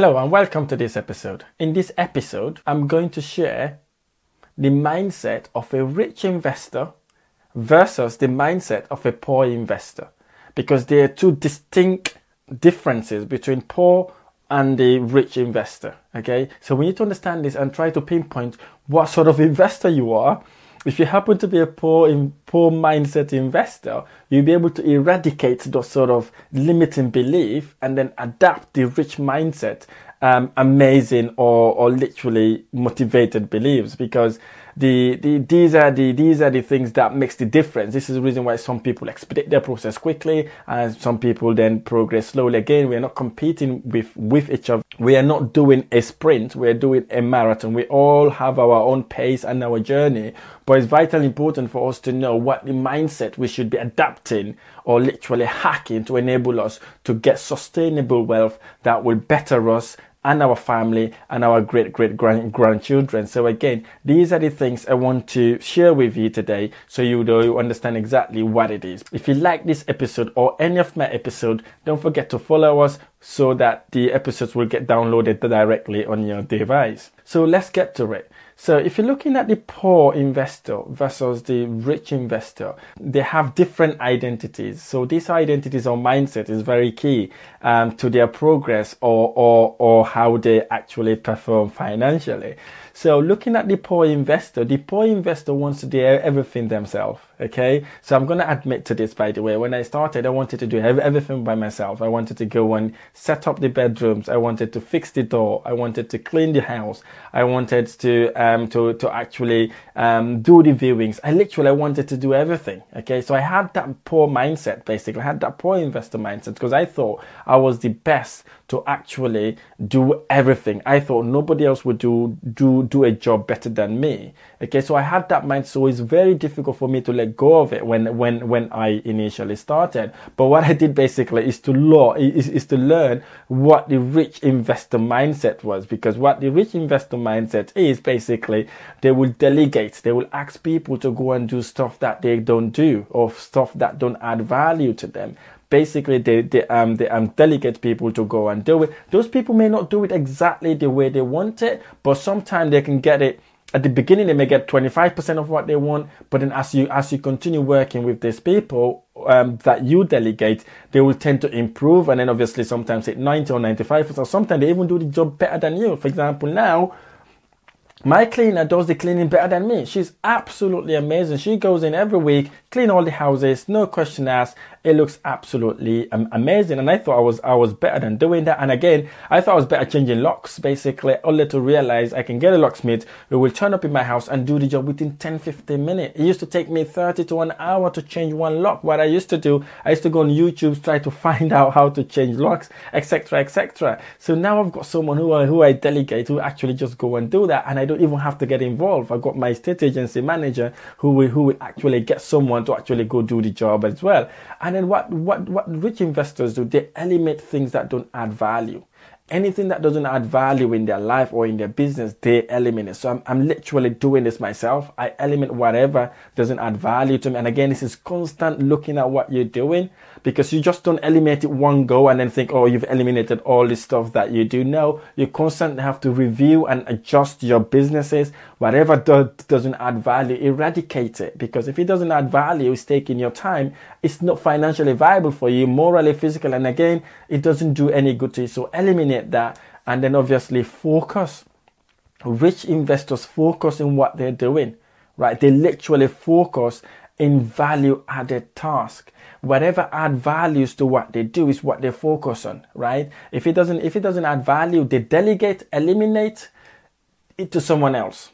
Hello and welcome to this episode. In this episode, I'm going to share the mindset of a rich investor versus the mindset of a poor investor because there are two distinct differences between poor and the rich investor. Okay, so we need to understand this and try to pinpoint what sort of investor you are if you happen to be a poor in poor mindset investor, you'll be able to eradicate those sort of limiting belief and then adapt the rich mindset, um, amazing or, or literally motivated beliefs because the, the these are the these are the things that makes the difference. This is the reason why some people expedite their process quickly and some people then progress slowly. Again, we are not competing with with each other. We are not doing a sprint. We are doing a marathon. We all have our own pace and our journey. But it's vitally important for us to know what the mindset we should be adapting or literally hacking to enable us to get sustainable wealth that will better us and our family and our great great grandchildren. So again, these are the things I want to share with you today so you you understand exactly what it is. If you like this episode or any of my episode, don't forget to follow us so that the episodes will get downloaded directly on your device. So let's get to it. So if you're looking at the poor investor versus the rich investor, they have different identities. So these identities or mindset is very key um, to their progress or, or, or how they actually perform financially. So looking at the poor investor, the poor investor wants to do everything themselves. Okay. So I'm going to admit to this, by the way. When I started, I wanted to do everything by myself. I wanted to go and set up the bedrooms. I wanted to fix the door. I wanted to clean the house. I wanted to, um, to, to actually, um, do the viewings. I literally wanted to do everything. Okay. So I had that poor mindset, basically. I had that poor investor mindset because I thought I was the best to actually do everything. I thought nobody else would do, do, do a job better than me. Okay, so I had that mind, so it's very difficult for me to let go of it when when when I initially started. But what I did basically is to learn is, is to learn what the rich investor mindset was, because what the rich investor mindset is basically they will delegate, they will ask people to go and do stuff that they don't do or stuff that don't add value to them basically they, they um they um delegate people to go and do it those people may not do it exactly the way they want it but sometimes they can get it at the beginning they may get 25% of what they want but then as you as you continue working with these people um, that you delegate they will tend to improve. And then obviously sometimes hit 90 or 95 or sometimes they even do the job better than you. For example now my cleaner does the cleaning better than me. She's absolutely amazing. She goes in every week, clean all the houses, no question asked. It looks absolutely um, amazing. And I thought I was, I was better than doing that. And again, I thought I was better changing locks, basically, only to realize I can get a locksmith who will turn up in my house and do the job within 10, 15 minutes. It used to take me 30 to an hour to change one lock. What I used to do, I used to go on YouTube, try to find out how to change locks, etc., etc. So now I've got someone who I, who I delegate who actually just go and do that. And I don't even have to get involved. I've got my state agency manager who will, who will actually get someone to actually go do the job as well. And then what, what, what rich investors do, they eliminate things that don't add value anything that doesn't add value in their life or in their business, they eliminate. So I'm, I'm literally doing this myself. I eliminate whatever doesn't add value to me. And again, this is constant looking at what you're doing because you just don't eliminate it one go and then think, oh, you've eliminated all this stuff that you do. No, you constantly have to review and adjust your businesses. Whatever do- doesn't add value, eradicate it because if it doesn't add value, it's taking your time. It's not financially viable for you, morally, physically. And again, it doesn't do any good to you. So eliminate that and then obviously focus rich investors focus in what they're doing, right? They literally focus in value added task. Whatever add values to what they do is what they focus on, right? If it doesn't, if it doesn't add value, they delegate, eliminate it to someone else.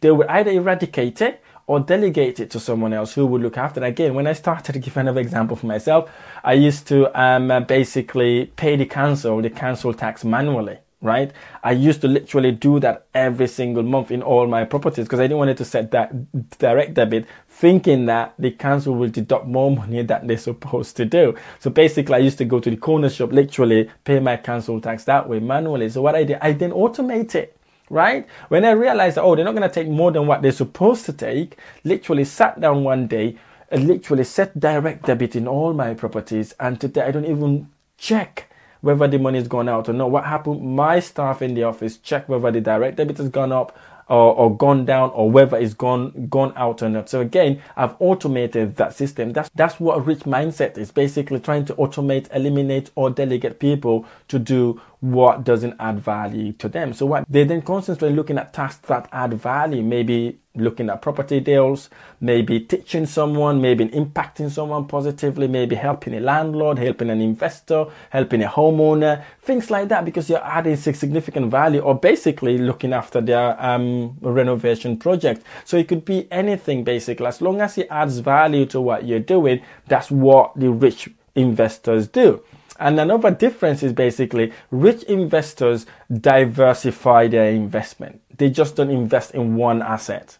They will either eradicate it or delegate it to someone else who would look after it. Again, when I started to give another example for myself, I used to um, basically pay the council the council tax manually right? I used to literally do that every single month in all my properties because I didn't want it to set that direct debit thinking that the council will deduct more money than they're supposed to do. So basically I used to go to the corner shop, literally pay my council tax that way manually. So what I did, I then automate it. Right? When I realized that, oh, they're not going to take more than what they're supposed to take, literally sat down one day, and literally set direct debit in all my properties. And today I don't even check whether the money has gone out or not. What happened? My staff in the office check whether the direct debit has gone up or, or gone down or whether it's gone gone out or not. So again, I've automated that system. That's that's what a rich mindset is basically trying to automate, eliminate, or delegate people to do what doesn't add value to them. So what they then constantly looking at tasks that add value, maybe looking at property deals, maybe teaching someone, maybe impacting someone positively, maybe helping a landlord, helping an investor, helping a homeowner, things like that, because you're adding significant value or basically looking after their um, renovation project. So it could be anything basically. As long as it adds value to what you're doing, that's what the rich investors do. And another difference is basically rich investors diversify their investment. They just don't invest in one asset.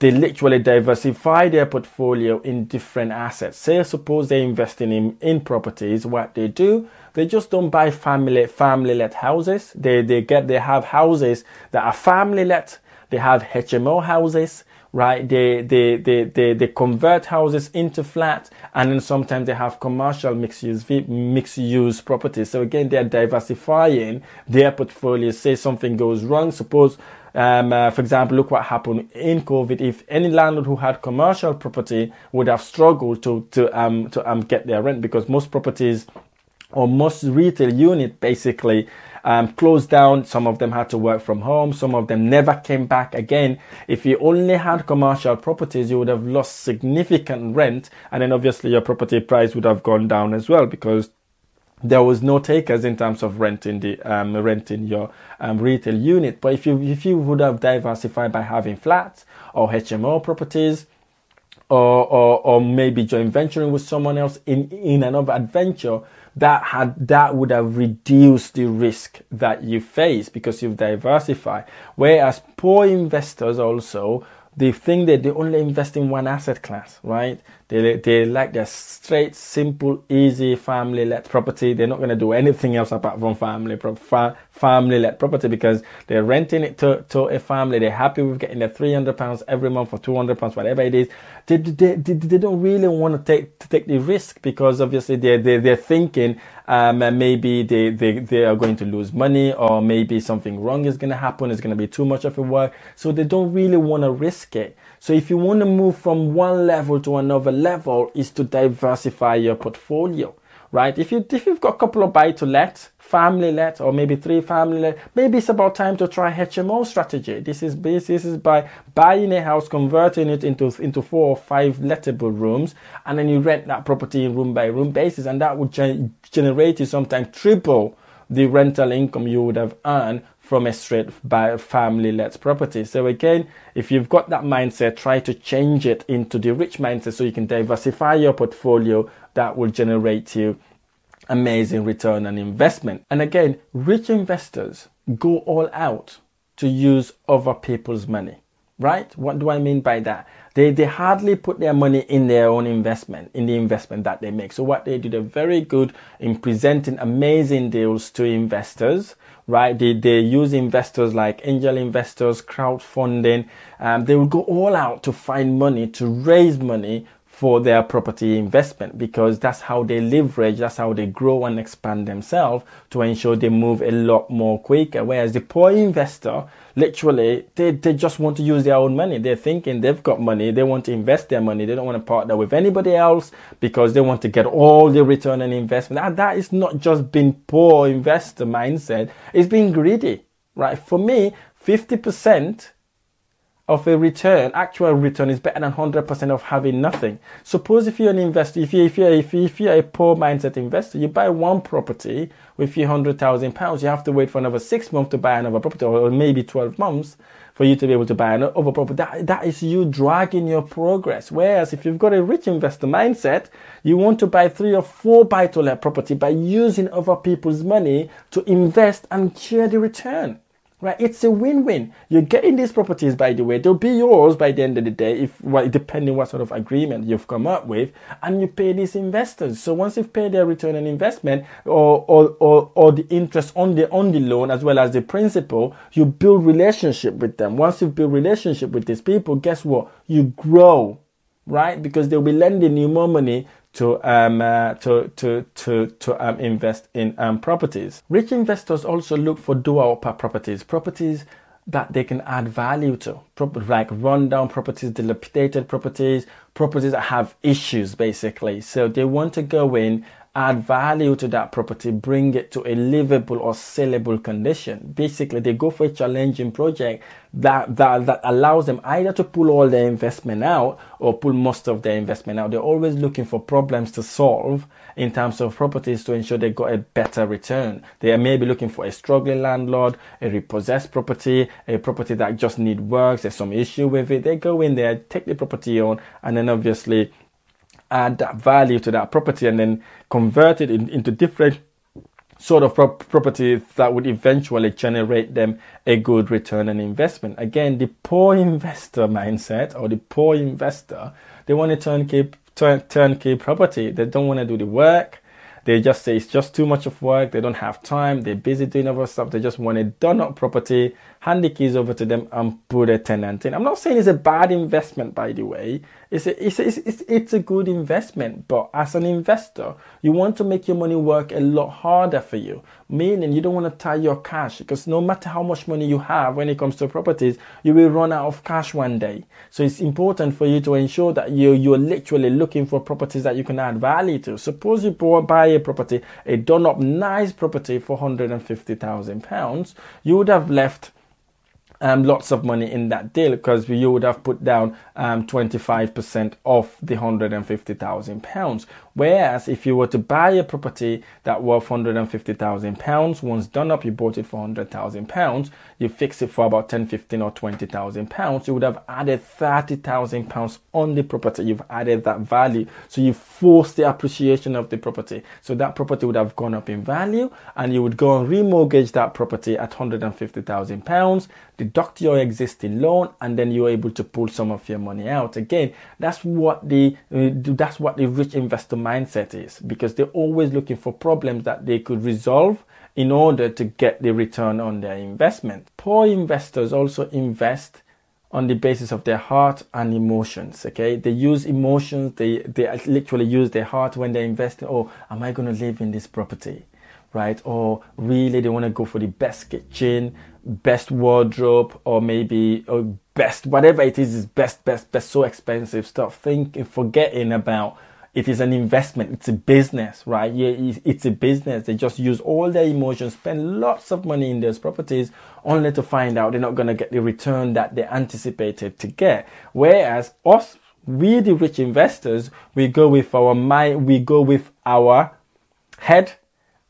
They literally diversify their portfolio in different assets. Say, suppose they're investing in, in properties. What they do, they just don't buy family family let houses. They they get they have houses that are family let. They have HMO houses right? They, they, they, they, they convert houses into flats and then sometimes they have commercial mixed use, mixed use properties. So again, they're diversifying their portfolio. Say something goes wrong. Suppose, um, uh, for example, look what happened in COVID. If any landlord who had commercial property would have struggled to, to, um, to, um, get their rent because most properties or most retail unit basically um, closed down. Some of them had to work from home. Some of them never came back again. If you only had commercial properties, you would have lost significant rent. And then obviously your property price would have gone down as well because there was no takers in terms of renting the um, renting your um, retail unit. But if you if you would have diversified by having flats or HMO properties, or, or, or maybe joint venturing with someone else in, in another adventure, that had that would have reduced the risk that you face because you've diversified. Whereas poor investors also they think that they only invest in one asset class, right? They, they like their straight, simple, easy family let property. They're not going to do anything else apart from family fa- family let property because they're renting it to, to a family. They're happy with getting their 300 pounds every month or 200 pounds, whatever it is. They, they, they, they don't really want to take, to take the risk because obviously they're, they're, they're thinking, um, maybe they, they, they are going to lose money or maybe something wrong is going to happen. It's going to be too much of a work. So they don't really want to risk it. So if you want to move from one level to another level is to diversify your portfolio, right? If you, if you've got a couple of buy to let, family let, or maybe three family let, maybe it's about time to try HMO strategy. This is, this is by buying a house, converting it into, into four or five lettable rooms, and then you rent that property in room by room basis, and that would gen- generate you sometimes triple the rental income you would have earned from a straight family let property. So again, if you've got that mindset, try to change it into the rich mindset so you can diversify your portfolio that will generate you amazing return on investment. And again, rich investors go all out to use other people's money, right? What do I mean by that? They, they hardly put their money in their own investment, in the investment that they make. So what they do, they're very good in presenting amazing deals to investors right? They, they use investors like angel investors, crowdfunding. Um, they will go all out to find money, to raise money for their property investment because that's how they leverage, that's how they grow and expand themselves to ensure they move a lot more quicker. Whereas the poor investor, literally, they, they just want to use their own money. They're thinking they've got money, they want to invest their money, they don't want to partner with anybody else because they want to get all the return on investment. That, that is not just being poor investor mindset, it's being greedy right? For me, 50% of a return, actual return is better than 100% of having nothing. Suppose if you're an investor, if you're, if you're, if you're, if you're a poor mindset investor, you buy one property with hundred thousand pounds, you have to wait for another six months to buy another property or maybe 12 months for you to be able to buy another property. That, that is you dragging your progress. Whereas if you've got a rich investor mindset, you want to buy three or four buy to let property by using other people's money to invest and share the return right? It's a win-win. You're getting these properties, by the way. They'll be yours by the end of the day, if well, depending what sort of agreement you've come up with, and you pay these investors. So once you've paid their return on investment or or, or, or the interest on the on the loan as well as the principal, you build relationship with them. Once you've built relationship with these people, guess what? You grow right? Because they'll be lending you more money to um, uh, to to to to um, invest in um, properties. Rich investors also look for do-over properties, properties that they can add value to, like rundown properties, dilapidated properties, properties that have issues, basically. So they want to go in add value to that property, bring it to a livable or sellable condition. Basically, they go for a challenging project that, that, that allows them either to pull all their investment out or pull most of their investment out. They're always looking for problems to solve in terms of properties to ensure they got a better return. They may be looking for a struggling landlord, a repossessed property, a property that just need works, there's some issue with it. They go in there, take the property on, and then obviously add that value to that property and then convert it in, into different sort of pro- properties that would eventually generate them a good return on investment. Again, the poor investor mindset or the poor investor, they want a turnkey, turn, turnkey property. They don't want to do the work. They just say it's just too much of work. They don't have time. They're busy doing other stuff. They just want a done up property, hand the keys over to them and put a tenant in. I'm not saying it's a bad investment, by the way. It's a, it's, a, it's, it's, it's a good investment, but as an investor, you want to make your money work a lot harder for you. Meaning you don't want to tie your cash because no matter how much money you have when it comes to properties, you will run out of cash one day. So it's important for you to ensure that you, you're literally looking for properties that you can add value to. Suppose you bought, buy a property, a done up nice property for £150,000, you would have left um, lots of money in that deal because you would have put down um, 25% of the 150,000 pounds. Whereas if you were to buy a property that worth 150,000 pounds, once done up, you bought it for 100,000 pounds, you fix it for about 10, 15 or 20,000 pounds, you would have added 30,000 pounds on the property. You've added that value. So you force the appreciation of the property. So that property would have gone up in value and you would go and remortgage that property at 150,000 pounds, deduct your existing loan and then you're able to pull some of your money out. Again, that's what the, that's what the rich investor mindset is because they're always looking for problems that they could resolve in order to get the return on their investment. Poor investors also invest on the basis of their heart and emotions. Okay, they use emotions. They they literally use their heart when they invest. Oh, am I going to live in this property? Right? Or really, they want to go for the best kitchen, best wardrobe, or maybe or best whatever it is is best, best, best. So expensive stuff. Thinking, forgetting about it is an investment. It's a business, right? Yeah, it's a business. They just use all their emotions, spend lots of money in those properties, only to find out they're not going to get the return that they anticipated to get. Whereas us, we the rich investors, we go with our mind, we go with our head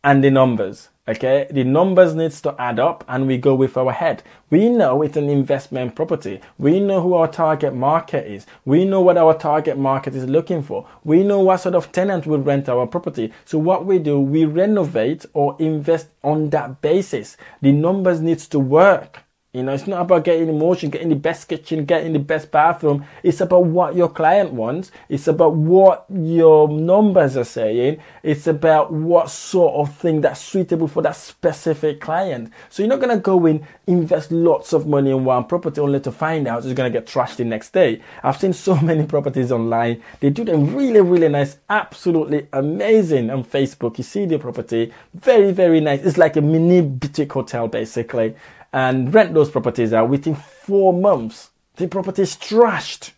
and the numbers. Okay, the numbers needs to add up and we go with our head. We know it's an investment property. We know who our target market is. We know what our target market is looking for. We know what sort of tenant will rent our property. So what we do, we renovate or invest on that basis. The numbers needs to work. You know, it's not about getting the emotion, getting the best kitchen, getting the best bathroom. It's about what your client wants. It's about what your numbers are saying. It's about what sort of thing that's suitable for that specific client. So you're not going to go in, invest lots of money in one property only to find out it's going to get trashed the next day. I've seen so many properties online. They do them really, really nice, absolutely amazing on Facebook. You see the property, very, very nice. It's like a mini boutique hotel basically and rent those properties out within four months. The property is trashed.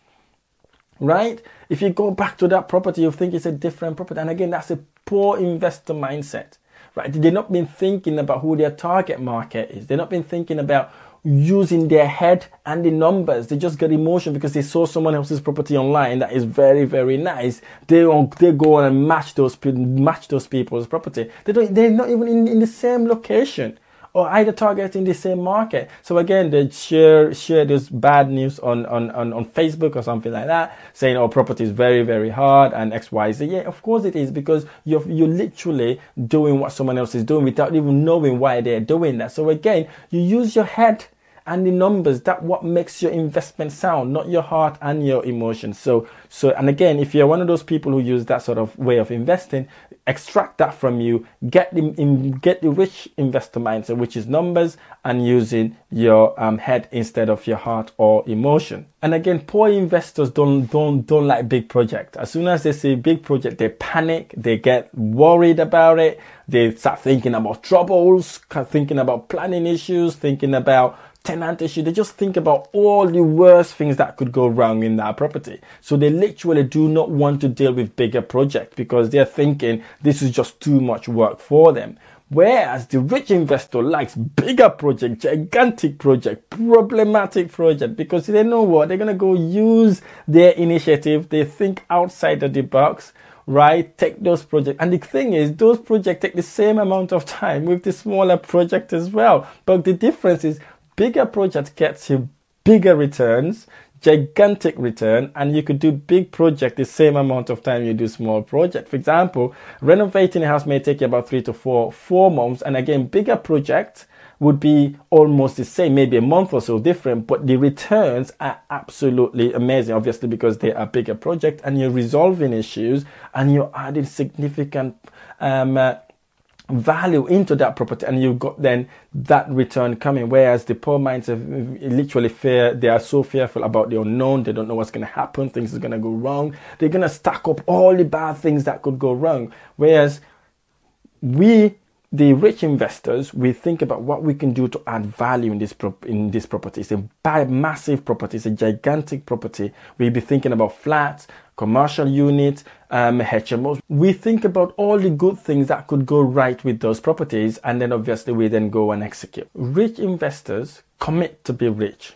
Right? If you go back to that property, you think it's a different property. And again, that's a poor investor mindset. Right? They've not been thinking about who their target market is. They've not been thinking about using their head and the numbers. They just get emotion because they saw someone else's property online that is very, very nice. They they go on and match those match those people's property. They don't. They're not even in, in the same location or either targeting the same market. So again, they share share this bad news on, on, on, on Facebook or something like that, saying, oh, property is very, very hard and X, Y, Z. Yeah, of course it is because you're, you're literally doing what someone else is doing without even knowing why they're doing that. So again, you use your head and the numbers that what makes your investment sound not your heart and your emotions. So so and again if you're one of those people who use that sort of way of investing extract that from you get the get the rich investor mindset which is numbers and using your um, head instead of your heart or emotion. And again poor investors don't don't don't like big project. As soon as they see big project they panic they get worried about it they start thinking about troubles thinking about planning issues thinking about tenant issue. They just think about all the worst things that could go wrong in that property. So they literally do not want to deal with bigger projects because they're thinking this is just too much work for them. Whereas the rich investor likes bigger project, gigantic project, problematic project because they know what they're gonna go use their initiative. They think outside of the box right? Take those projects. And the thing is, those projects take the same amount of time with the smaller project as well. But the difference is bigger project gets you bigger returns, gigantic return, and you could do big project the same amount of time you do small project. For example, renovating a house may take you about three to four, four months. And again, bigger project would be almost the same, maybe a month or so different, but the returns are absolutely amazing, obviously, because they are bigger project and you're resolving issues and you're adding significant um, uh, value into that property and you've got then that return coming. Whereas the poor minds have literally fear they are so fearful about the unknown. They don't know what's going to happen. Things are going to go wrong. They're going to stack up all the bad things that could go wrong. Whereas we the rich investors, we think about what we can do to add value in this pro- in this property. It's a massive property. It's a gigantic property. We'll be thinking about flats, commercial units, um, HMOs. We think about all the good things that could go right with those properties, and then obviously we then go and execute. Rich investors commit to be rich,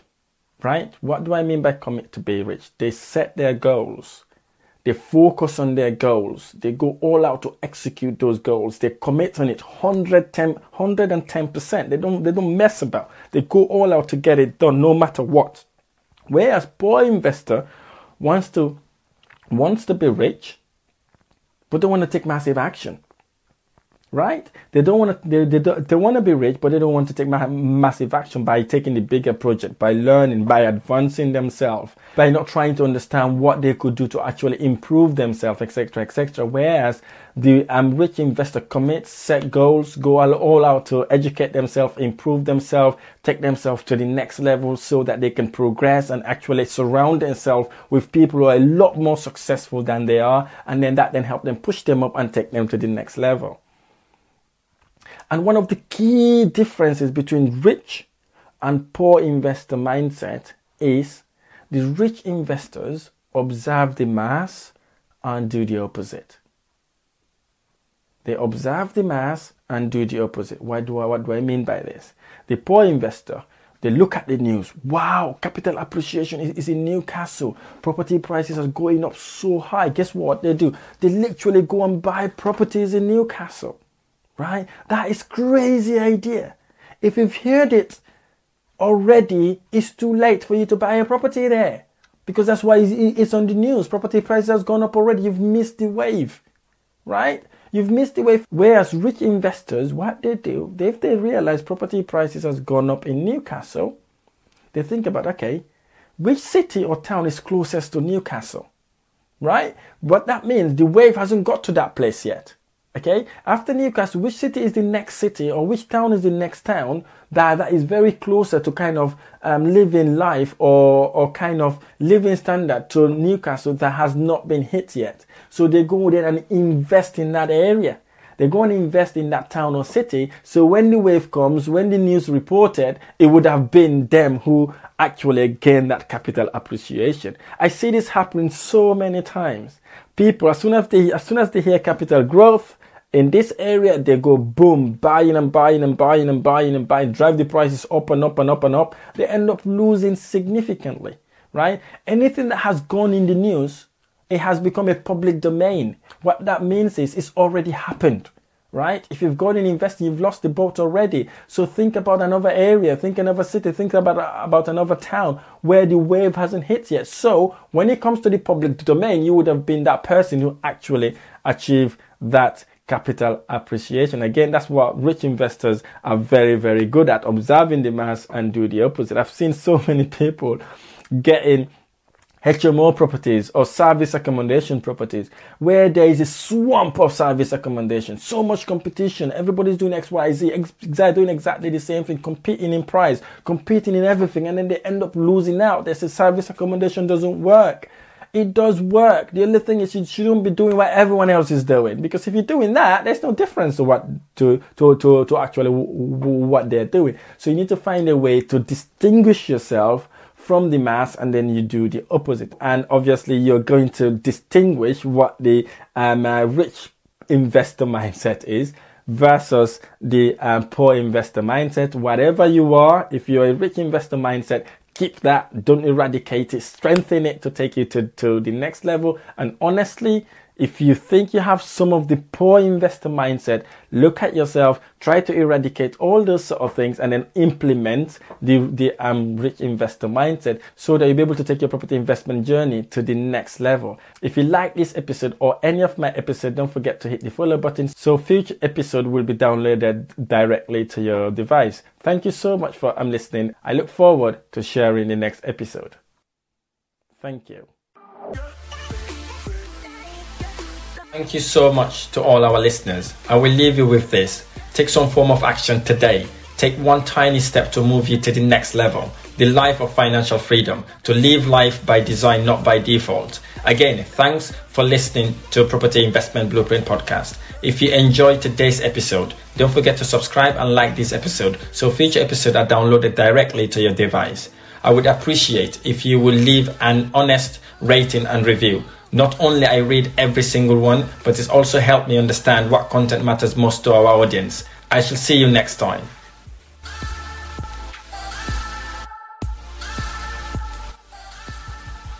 right? What do I mean by commit to be rich? They set their goals they focus on their goals. They go all out to execute those goals. They commit on it 110, 110%. They don't, they don't mess about. They go all out to get it done no matter what. Whereas poor investor wants to, wants to be rich, but don't want to take massive action right? They don't want to. They they, they want to be rich, but they don't want to take ma- massive action by taking the bigger project, by learning, by advancing themselves, by not trying to understand what they could do to actually improve themselves, etc., etc. Whereas the um, rich investor commits, set goals, go all, all out to educate themselves, improve themselves, take themselves to the next level so that they can progress and actually surround themselves with people who are a lot more successful than they are, and then that then help them push them up and take them to the next level. And one of the key differences between rich and poor investor mindset is the rich investors observe the mass and do the opposite. They observe the mass and do the opposite. What do I, what do I mean by this? The poor investor, they look at the news. Wow, capital appreciation is, is in Newcastle. Property prices are going up so high. Guess what they do? They literally go and buy properties in Newcastle right? That is crazy idea. If you've heard it already, it's too late for you to buy a property there because that's why it's on the news. Property prices has gone up already. You've missed the wave, right? You've missed the wave. Whereas rich investors, what they do, if they realize property prices has gone up in Newcastle, they think about, okay, which city or town is closest to Newcastle, right? What that means, the wave hasn't got to that place yet. Okay, after Newcastle, which city is the next city or which town is the next town that, that is very closer to kind of um, living life or, or kind of living standard to Newcastle that has not been hit yet? So they go there and invest in that area. They go and invest in that town or city. So when the wave comes, when the news reported, it would have been them who actually gain that capital appreciation. I see this happening so many times. People, as soon as they, as soon as they hear capital growth, In this area, they go boom, buying and buying and buying and buying and buying, drive the prices up and up and up and up. They end up losing significantly, right? Anything that has gone in the news, it has become a public domain. What that means is it's already happened right? If you've gone in investing, you've lost the boat already. So think about another area, think another city, think about about another town where the wave hasn't hit yet. So when it comes to the public domain, you would have been that person who actually achieved that capital appreciation. Again, that's what rich investors are very, very good at observing the mass and do the opposite. I've seen so many people getting HMO properties or service accommodation properties where there is a swamp of service accommodation, so much competition, everybody's doing XYZ, they're doing exactly the same thing, competing in price, competing in everything, and then they end up losing out. They say service accommodation doesn't work. It does work. The only thing is you shouldn't be doing what everyone else is doing because if you're doing that, there's no difference to what to to to, to actually what they're doing. So you need to find a way to distinguish yourself from the mass and then you do the opposite. And obviously you're going to distinguish what the um, uh, rich investor mindset is versus the um, poor investor mindset. Whatever you are, if you're a rich investor mindset, keep that, don't eradicate it, strengthen it to take you to, to the next level. And honestly, if you think you have some of the poor investor mindset, look at yourself, try to eradicate all those sort of things and then implement the, the um, rich investor mindset so that you'll be able to take your property investment journey to the next level. If you like this episode or any of my episodes, don't forget to hit the follow button so future episode will be downloaded directly to your device. Thank you so much for um, listening. I look forward to sharing the next episode. Thank you. Thank you so much to all our listeners. I will leave you with this. Take some form of action today. Take one tiny step to move you to the next level, the life of financial freedom, to live life by design, not by default. Again, thanks for listening to Property Investment Blueprint Podcast. If you enjoyed today's episode, don't forget to subscribe and like this episode so future episodes are downloaded directly to your device. I would appreciate if you would leave an honest rating and review not only I read every single one, but it's also helped me understand what content matters most to our audience. I shall see you next time.